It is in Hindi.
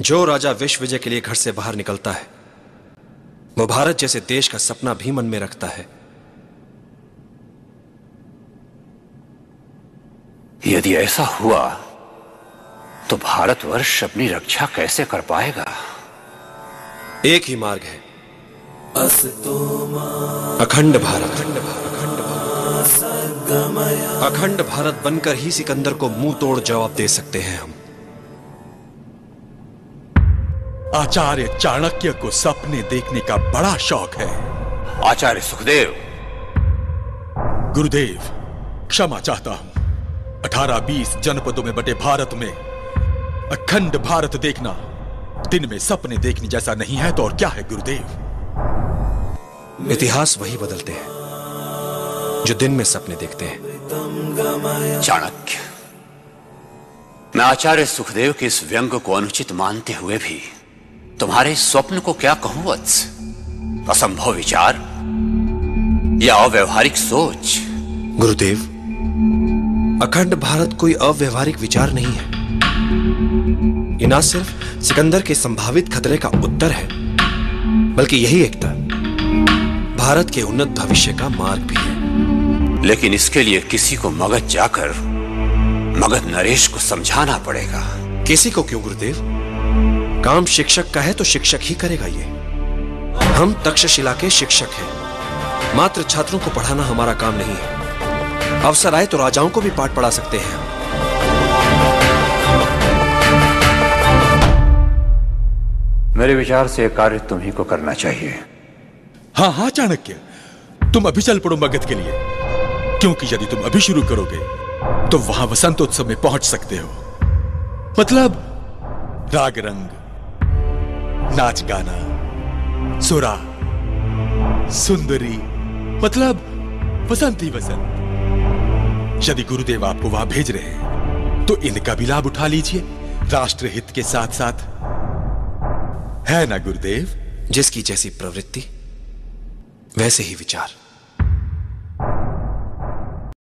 जो राजा विश्व विजय के लिए घर से बाहर निकलता है वो भारत जैसे देश का सपना भी मन में रखता है। यदि ऐसा हुआ तो भारतवर्ष अपनी रक्षा कैसे कर पाएगा? एक ही मार्ग है। अखंड भारत अखंड भारत। अखंड भारत बनकर ही सिकंदर को मुँह तोड़ जवाब दे सकते हैं हम। आचार्य चाणक्य को सपने देखने का बड़ा शौक है। आचार्य सुखदेव। गुरुदेव क्षमा चाहता हूँ। अठारह बीस जनपदों में बटे भारत में अखंड भारत देखना दिन में सपने देखने जैसा नहीं है तो और क्या है गुरुदेव? इतिहास वही बदलते हैं जो दिन में सपने देखते हैं। चाणक्य मैं आचार्य सुखदेव के इस व्यंग को अनुचित मानते हुए भी तुम्हारे स्वप्न को क्या कहूँ वत्स? असंभव विचार। या अव्यवहारिक सोच? गुरुदेव अखंड भारत कोई अव्यवहारिक विचार नहीं है। ये ना सिर्फ़ सिकंदर के संभावित खतरे का उत्तर है बल्कि यही एकता भारत के उन्नत भविष्य का मार्ग भी है। लेकिन इसके लिए किसी को मगध जाकर मगध नरेश को समझाना पड़ेगा। किसी को क्यों गुरुदेव? काम शिक्षक का है तो शिक्षक ही करेगा ये। हम तक्षशिला के शिक्षक हैं। मात्र छात्रों को पढ़ाना हमारा काम नहीं है। अवसर आए तो राजाओं को भी पाठ पढ़ा सकते हैं। मेरे विचार से यह कार्य तुम्ही को करना चाहिए। हाँ हाँ चाणक्य। तुम अभी चल पड़ो मगध के लिए। क्योंकि यदि तुम अभी शुरू करोगे तो वहाँ वसंतोत्सव में पहुँच सकते हो। मतलब राग रंग नाच गाना, सुरा, सुंदरी मतलब वसंत ही वसंत। यदि गुरुदेव आपको वहाँ भेज रहे हैं तो इनका भी लाभ उठा लीजिए राष्ट्र हित के साथ साथ है ना, गुरुदेव? जिसकी जैसी प्रवृत्ति, वैसे ही विचार।